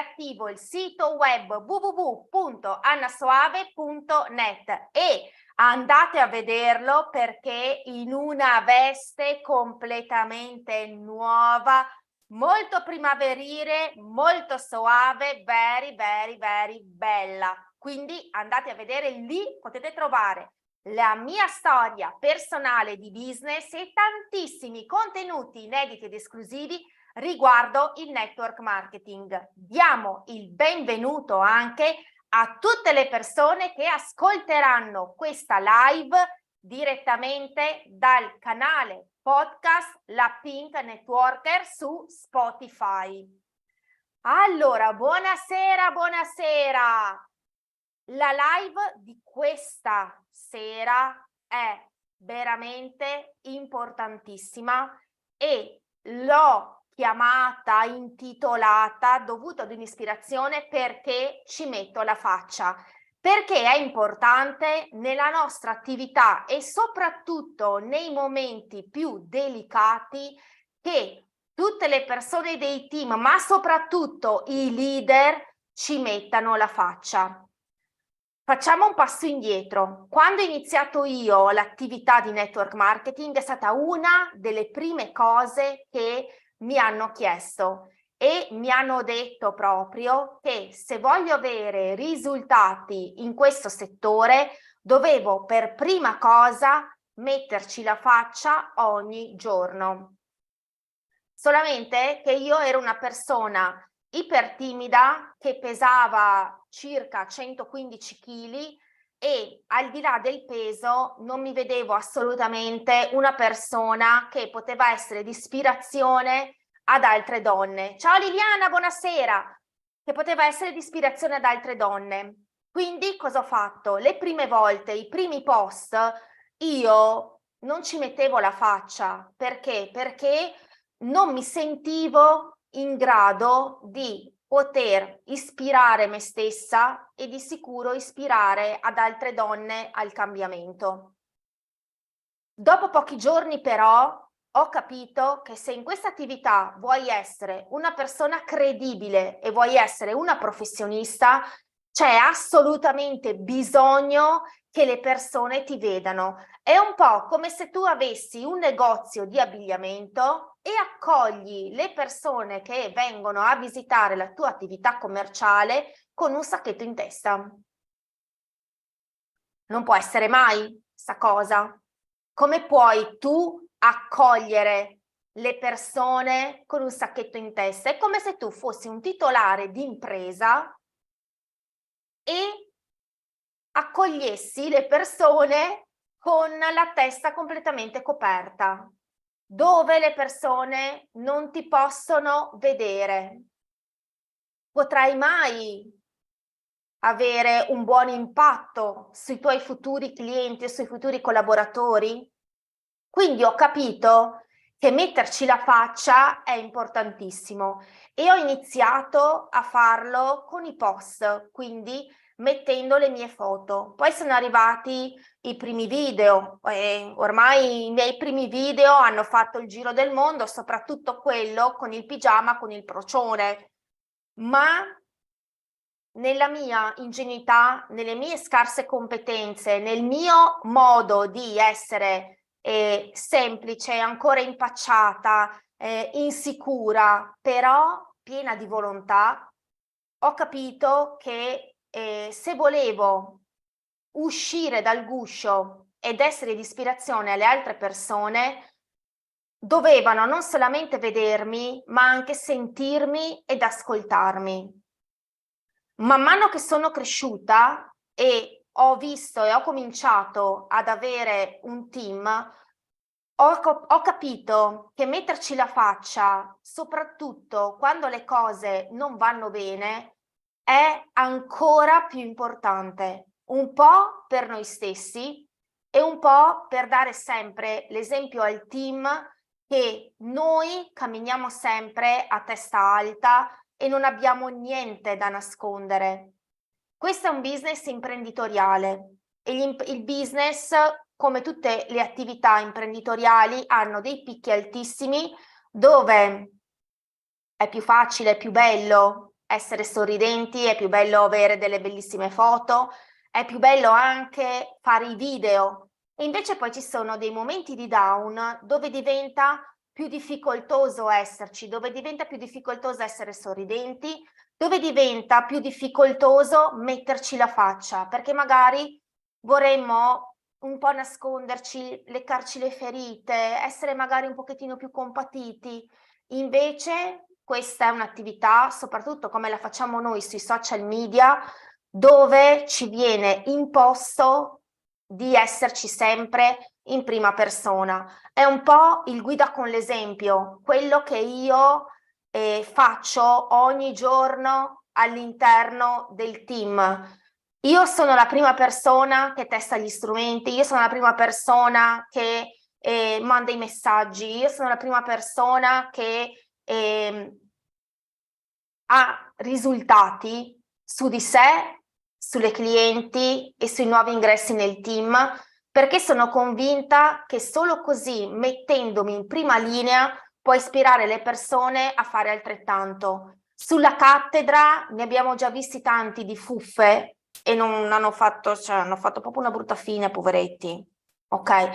attivo il sito web www.annasoave.net e andate a vederlo perché in una veste completamente nuova, molto primaverile, molto soave, very, very, very bella. Quindi andate a vedere lì, potete trovare la mia storia personale di business e tantissimi contenuti inediti ed esclusivi riguardo il network marketing. Diamo il benvenuto anche a tutte le persone che ascolteranno questa live direttamente dal canale podcast La Pink Networker su Spotify. Allora, buonasera, buonasera. La live di questa sera è veramente importantissima e l'ho chiamata, intitolata, dovuta ad un'ispirazione perché ci metto la faccia. Perché è importante nella nostra attività e soprattutto nei momenti più delicati che tutte le persone dei team, ma soprattutto i leader, ci mettano la faccia. Facciamo un passo indietro. Quando ho iniziato io l'attività di network marketing è stata una delle prime cose che mi hanno chiesto e mi hanno detto proprio che se voglio avere risultati in questo settore dovevo per prima cosa metterci la faccia ogni giorno. Solamente che io ero una persona ipertimida che pesava circa 115 kg e al di là del peso non mi vedevo assolutamente una persona che poteva essere di ispirazione ad altre donne. Ciao Liliana, buonasera! Che poteva essere di ispirazione ad altre donne. Quindi cosa ho fatto? Le prime volte, i primi post, io non ci mettevo la faccia. Perché? Perché non mi sentivo in grado di poter ispirare me stessa e di sicuro ispirare ad altre donne al cambiamento. Dopo pochi giorni però ho capito che se in questa attività vuoi essere una persona credibile e vuoi essere una professionista, c'è assolutamente bisogno che le persone ti vedano. È un po' come se tu avessi un negozio di abbigliamento e accogli le persone che vengono a visitare la tua attività commerciale con un sacchetto in testa. Non può essere mai questa cosa. Come puoi tu accogliere le persone con un sacchetto in testa? È come se tu fossi un titolare di impresa e accogliessi le persone con la testa completamente coperta, dove le persone non ti possono vedere. Potrai mai avere un buon impatto sui tuoi futuri clienti e sui futuri collaboratori? Quindi ho capito che metterci la faccia è importantissimo e ho iniziato a farlo con i post, quindi mettendo le mie foto. Poi sono arrivati i primi video, e ormai i miei primi video hanno fatto il giro del mondo, soprattutto quello con il pigiama, con il procione. Ma nella mia ingenuità, nelle mie scarse competenze, nel mio modo di essere eh, semplice, ancora impacciata, eh, insicura, però piena di volontà, ho capito che eh, se volevo uscire dal guscio ed essere di ispirazione alle altre persone, dovevano non solamente vedermi, ma anche sentirmi ed ascoltarmi. Man mano che sono cresciuta e ho visto e ho cominciato ad avere un team, ho, ho, capito che metterci la faccia, soprattutto quando le cose non vanno bene, è ancora più importante, un po' per noi stessi e un po' per dare sempre l'esempio al team che noi camminiamo sempre a testa alta e non abbiamo niente da nascondere. Questo è un business imprenditoriale e il business, come tutte le attività imprenditoriali, hanno dei picchi altissimi dove è più facile, è più bello essere sorridenti, è più bello avere delle bellissime foto, è più bello anche fare i video. E invece poi ci sono dei momenti di down dove diventa più difficoltoso esserci, dove diventa più difficoltoso essere sorridenti, dove diventa più difficoltoso metterci la faccia, perché magari vorremmo un po' nasconderci, leccarci le ferite, essere magari un pochettino più compatiti. Invece questa è un'attività, soprattutto come la facciamo noi sui social media, dove ci viene imposto di esserci sempre in prima persona. È un po' il guida con l'esempio, quello che io eh, faccio ogni giorno all'interno del team. Io sono la prima persona che testa gli strumenti, io sono la prima persona che eh, manda i messaggi, io sono la prima persona che eh, ha risultati su di sé, sulle clienti e sui nuovi ingressi nel team, perché sono convinta che solo così, mettendomi in prima linea, può ispirare le persone a fare altrettanto. Sulla cattedra ne abbiamo già visti tanti di fuffe e non hanno fatto, cioè hanno fatto proprio una brutta fine, poveretti. Ok?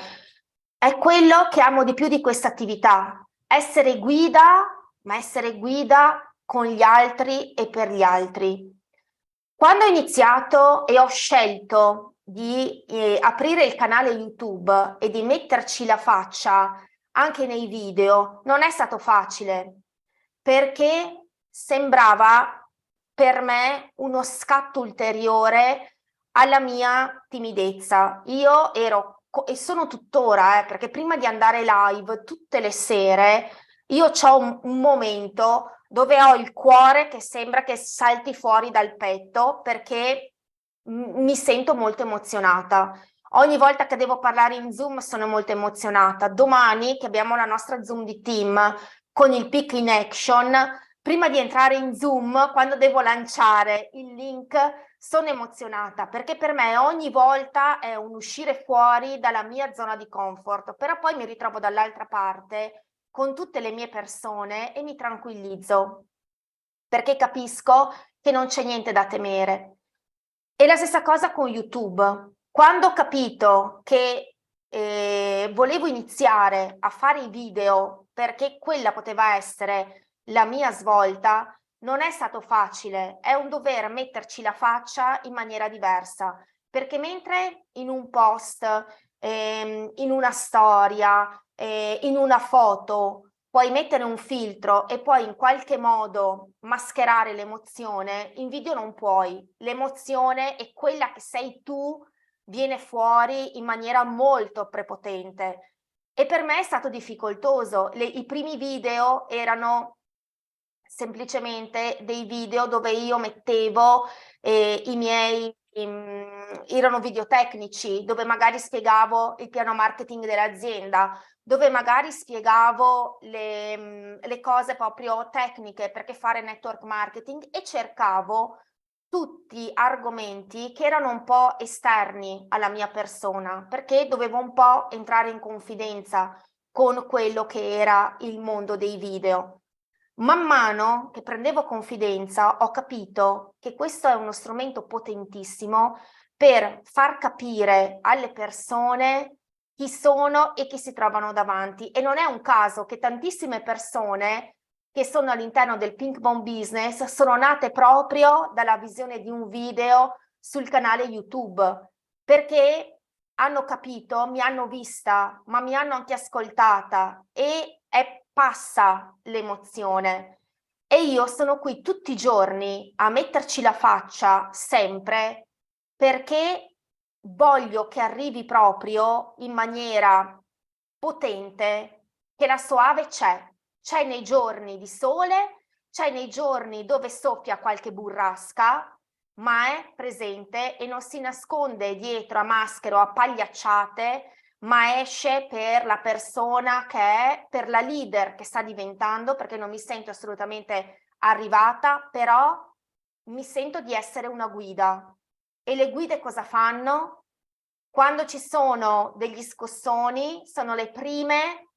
È quello che amo di più di questa attività, essere guida, ma essere guida con gli altri e per gli altri. Quando ho iniziato e ho scelto di eh, aprire il canale YouTube e di metterci la faccia anche nei video, non è stato facile perché sembrava per me uno scatto ulteriore alla mia timidezza. Io ero e sono tuttora, eh, perché prima di andare live tutte le sere io ho un, un momento dove ho il cuore che sembra che salti fuori dal petto perché mi sento molto emozionata. Ogni volta che devo parlare in Zoom sono molto emozionata. Domani che abbiamo la nostra Zoom di team con il pick in action, prima di entrare in Zoom, quando devo lanciare il link, sono emozionata perché per me ogni volta è un uscire fuori dalla mia zona di comfort, però poi mi ritrovo dall'altra parte con tutte le mie persone e mi tranquillizzo perché capisco che non c'è niente da temere. E la stessa cosa con YouTube. Quando ho capito che eh, volevo iniziare a fare i video perché quella poteva essere la mia svolta, non è stato facile, è un dover metterci la faccia in maniera diversa, perché mentre in un post, ehm, in una storia, eh, in una foto puoi mettere un filtro e poi in qualche modo mascherare l'emozione, in video non puoi. L'emozione è quella che sei tu, viene fuori in maniera molto prepotente. E per me è stato difficoltoso. Le, I primi video erano semplicemente dei video dove io mettevo eh, i miei erano video tecnici dove magari spiegavo il piano marketing dell'azienda, dove magari spiegavo le, le cose proprio tecniche perché fare network marketing e cercavo tutti argomenti che erano un po' esterni alla mia persona perché dovevo un po' entrare in confidenza con quello che era il mondo dei video. Man mano che prendevo confidenza ho capito che questo è uno strumento potentissimo per far capire alle persone chi sono e chi si trovano davanti. E non è un caso che tantissime persone che sono all'interno del Pink Bomb Business sono nate proprio dalla visione di un video sul canale YouTube perché hanno capito, mi hanno vista, ma mi hanno anche ascoltata e è passa l'emozione. E io sono qui tutti i giorni a metterci la faccia sempre perché voglio che arrivi proprio in maniera potente che la soave c'è, c'è nei giorni di sole, c'è nei giorni dove soffia qualche burrasca, ma è presente e non si nasconde dietro a maschere o a pagliacciate ma esce per la persona che è, per la leader che sta diventando, perché non mi sento assolutamente arrivata, però mi sento di essere una guida. E le guide cosa fanno? Quando ci sono degli scossoni, sono le prime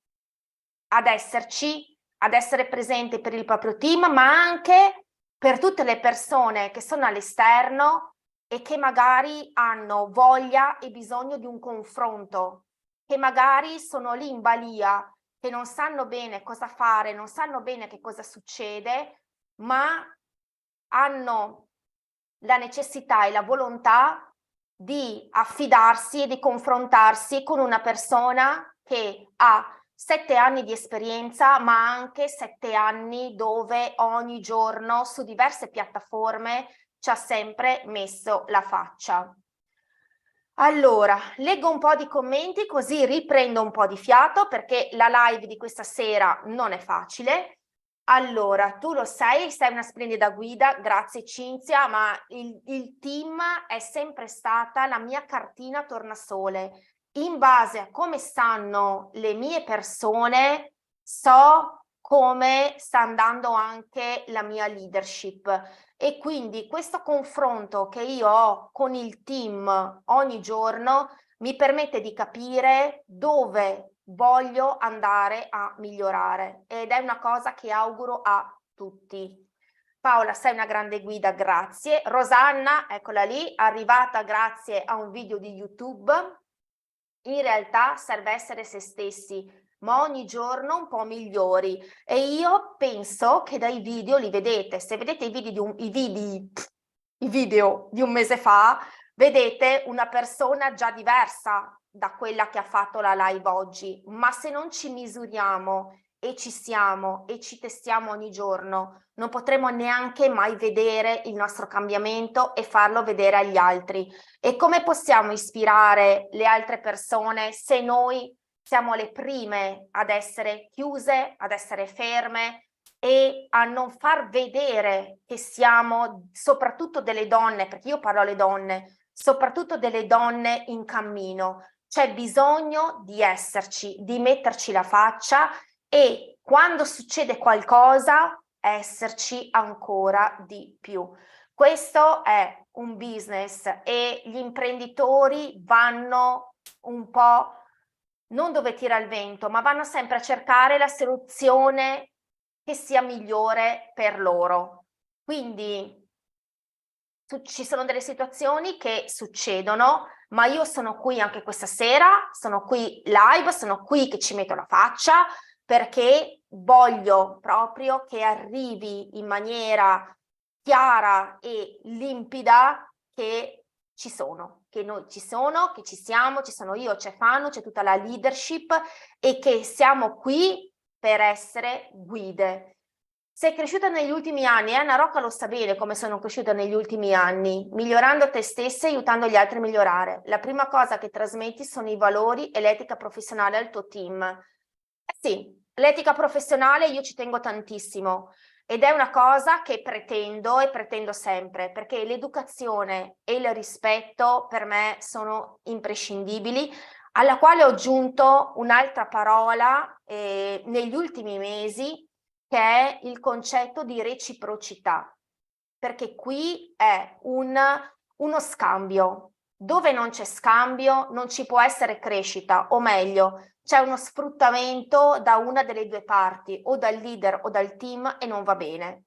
ad esserci, ad essere presenti per il proprio team, ma anche per tutte le persone che sono all'esterno e che magari hanno voglia e bisogno di un confronto, che magari sono lì in balia, che non sanno bene cosa fare, non sanno bene che cosa succede, ma hanno la necessità e la volontà di affidarsi e di confrontarsi con una persona che ha sette anni di esperienza, ma anche sette anni dove ogni giorno su diverse piattaforme ci ha sempre messo la faccia. Allora, leggo un po' di commenti così riprendo un po' di fiato perché la live di questa sera non è facile. Allora, tu lo sai, sei una splendida guida, grazie Cinzia, ma il, il team è sempre stata la mia cartina tornasole in base a come stanno le mie persone, so come sta andando anche la mia leadership. E quindi questo confronto che io ho con il team ogni giorno mi permette di capire dove voglio andare a migliorare ed è una cosa che auguro a tutti. Paola, sei una grande guida, grazie. Rosanna, eccola lì, arrivata grazie a un video di YouTube in realtà serve essere se stessi, ma ogni giorno un po' migliori. E io penso che dai video li vedete, se vedete i video di un, i video, i video di un mese fa, vedete una persona già diversa da quella che ha fatto la live oggi, ma se non ci misuriamo e ci siamo e ci testiamo ogni giorno, non potremo neanche mai vedere il nostro cambiamento e farlo vedere agli altri. E come possiamo ispirare le altre persone se noi siamo le prime ad essere chiuse, ad essere ferme e a non far vedere che siamo soprattutto delle donne, perché io parlo alle donne, soprattutto delle donne in cammino. C'è bisogno di esserci, di metterci la faccia e quando succede qualcosa esserci ancora di più. Questo è un business e gli imprenditori vanno un po' non dove tira il vento, ma vanno sempre a cercare la soluzione che sia migliore per loro. Quindi ci sono delle situazioni che succedono, ma io sono qui anche questa sera, sono qui live, sono qui che ci metto la faccia, perché voglio proprio che arrivi in maniera chiara e limpida che ci sono, che noi ci sono, che ci siamo, ci sono io, c'è Fano, c'è tutta la leadership e che siamo qui per essere guide. Sei cresciuta negli ultimi anni, Anna Rocca lo sa bene come sono cresciuta negli ultimi anni, migliorando te stessa e aiutando gli altri a migliorare. La prima cosa che trasmetti sono i valori e l'etica professionale al tuo team. Eh sì, L'etica professionale io ci tengo tantissimo ed è una cosa che pretendo e pretendo sempre perché l'educazione e il rispetto per me sono imprescindibili alla quale ho aggiunto un'altra parola eh, negli ultimi mesi che è il concetto di reciprocità perché qui è un, uno scambio dove non c'è scambio non ci può essere crescita o meglio c'è uno sfruttamento da una delle due parti, o dal leader o dal team e non va bene.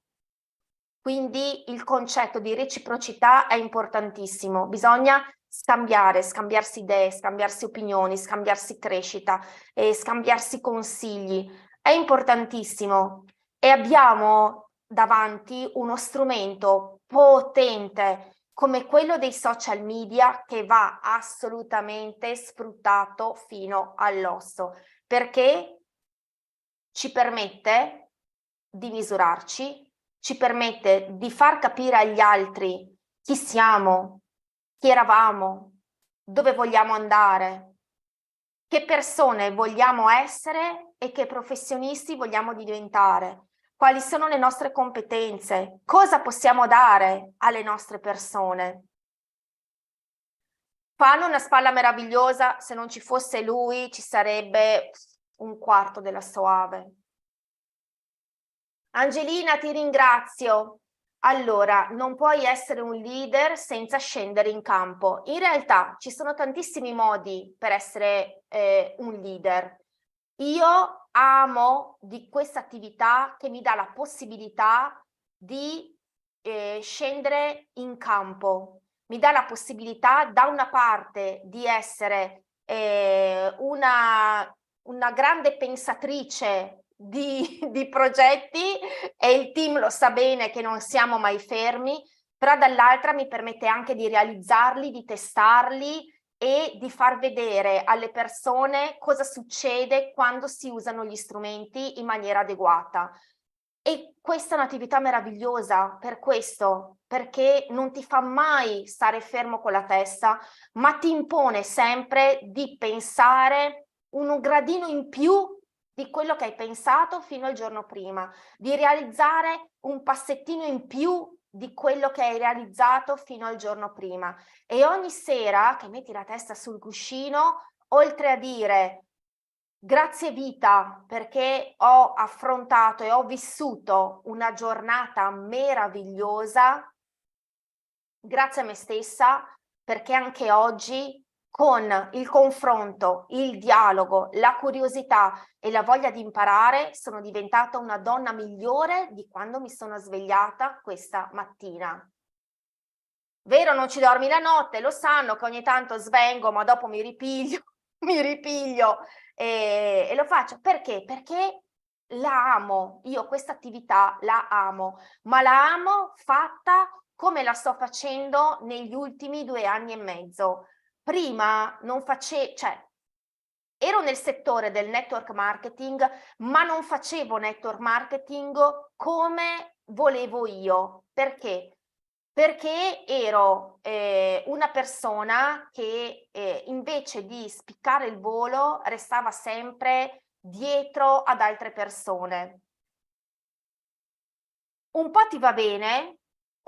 Quindi il concetto di reciprocità è importantissimo, bisogna scambiare, scambiarsi idee, scambiarsi opinioni, scambiarsi crescita e scambiarsi consigli. È importantissimo e abbiamo davanti uno strumento potente come quello dei social media che va assolutamente sfruttato fino all'osso perché ci permette di misurarci, ci permette di far capire agli altri chi siamo, chi eravamo, dove vogliamo andare, che persone vogliamo essere e che professionisti vogliamo diventare quali sono le nostre competenze, cosa possiamo dare alle nostre persone. Fanno una spalla meravigliosa, se non ci fosse lui ci sarebbe un quarto della Soave. Angelina, ti ringrazio. Allora, non puoi essere un leader senza scendere in campo. In realtà ci sono tantissimi modi per essere eh, un leader. Io amo di questa attività che mi dà la possibilità di eh, scendere in campo, mi dà la possibilità da una parte di essere eh, una, una grande pensatrice di, di progetti e il team lo sa bene che non siamo mai fermi, però dall'altra mi permette anche di realizzarli, di testarli e di far vedere alle persone cosa succede quando si usano gli strumenti in maniera adeguata. E questa è un'attività meravigliosa per questo, perché non ti fa mai stare fermo con la testa, ma ti impone sempre di pensare un gradino in più di quello che hai pensato fino al giorno prima, di realizzare un passettino in più di quello che hai realizzato fino al giorno prima. E ogni sera che metti la testa sul cuscino, oltre a dire grazie vita perché ho affrontato e ho vissuto una giornata meravigliosa, grazie a me stessa perché anche oggi con il confronto, il dialogo, la curiosità e la voglia di imparare sono diventata una donna migliore di quando mi sono svegliata questa mattina. Vero, non ci dormi la notte, lo sanno che ogni tanto svengo, ma dopo mi ripiglio, mi ripiglio e, e lo faccio. Perché? Perché la amo, io questa attività la amo, ma la amo fatta come la sto facendo negli ultimi due anni e mezzo prima non facevo, cioè ero nel settore del network marketing, ma non facevo network marketing come volevo io. Perché? Perché ero eh, una persona che eh, invece di spiccare il volo restava sempre dietro ad altre persone. Un po' ti va bene,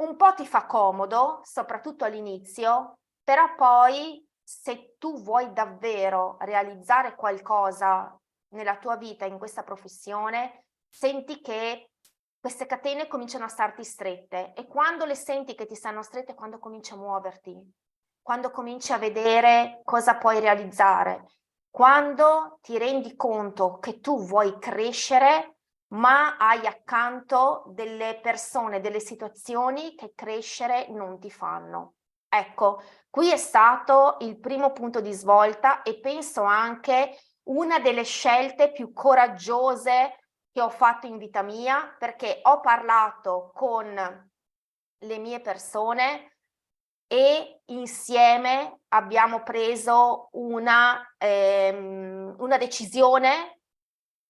un po' ti fa comodo, soprattutto all'inizio, però poi se tu vuoi davvero realizzare qualcosa nella tua vita, in questa professione, senti che queste catene cominciano a starti strette e quando le senti che ti stanno strette, quando cominci a muoverti, quando cominci a vedere cosa puoi realizzare, quando ti rendi conto che tu vuoi crescere ma hai accanto delle persone, delle situazioni che crescere non ti fanno. Ecco, qui è stato il primo punto di svolta e penso anche una delle scelte più coraggiose che ho fatto in vita mia perché ho parlato con le mie persone e insieme abbiamo preso una, ehm, una decisione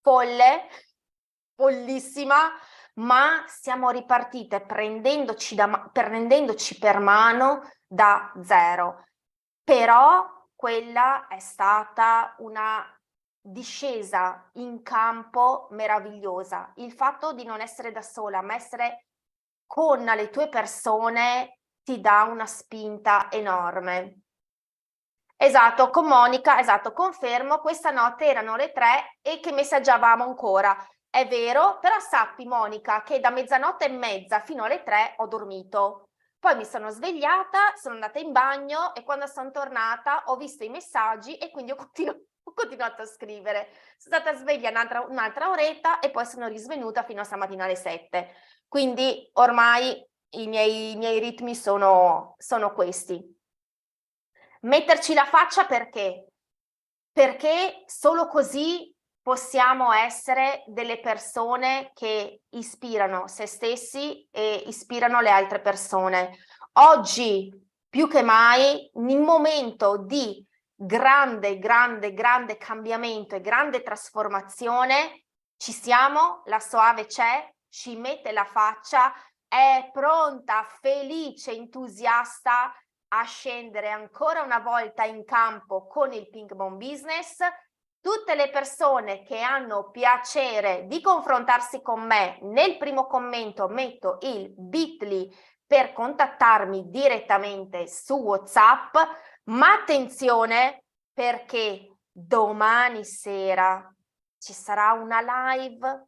folle, follissima, ma siamo ripartite prendendoci, da, prendendoci per mano da zero. Però quella è stata una discesa in campo meravigliosa. Il fatto di non essere da sola, ma essere con le tue persone ti dà una spinta enorme. Esatto, con Monica, esatto, confermo, questa notte erano le tre e che messaggiavamo ancora. È vero, però sappi Monica che da mezzanotte e mezza fino alle tre ho dormito. Poi mi sono svegliata, sono andata in bagno e quando sono tornata ho visto i messaggi e quindi ho, continu ho continuato a scrivere. Sono stata sveglia un'altra un oretta e poi sono risvenuta fino a stamattina alle 7. Quindi ormai i miei, i miei ritmi sono, sono questi. Metterci la faccia perché? Perché solo così possiamo essere delle persone che ispirano se stessi e ispirano le altre persone. Oggi più che mai, in momento di grande, grande, grande cambiamento e grande trasformazione, ci siamo, la Soave c'è, ci mette la faccia, è pronta, felice, entusiasta a scendere ancora una volta in campo con il Pink Bomb Business tutte le persone che hanno piacere di confrontarsi con me, nel primo commento metto il bit.ly per contattarmi direttamente su WhatsApp, ma attenzione perché domani sera ci sarà una live,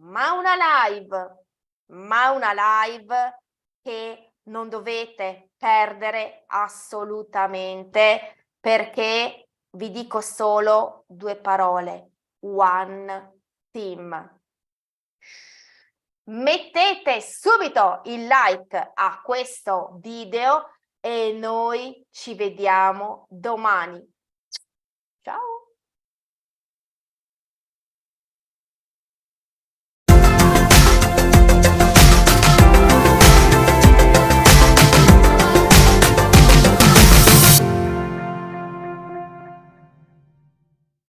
ma una live, ma una live che non dovete perdere assolutamente perché vi dico solo due parole. One team. mettete subito il like a questo video e noi ci vediamo domani.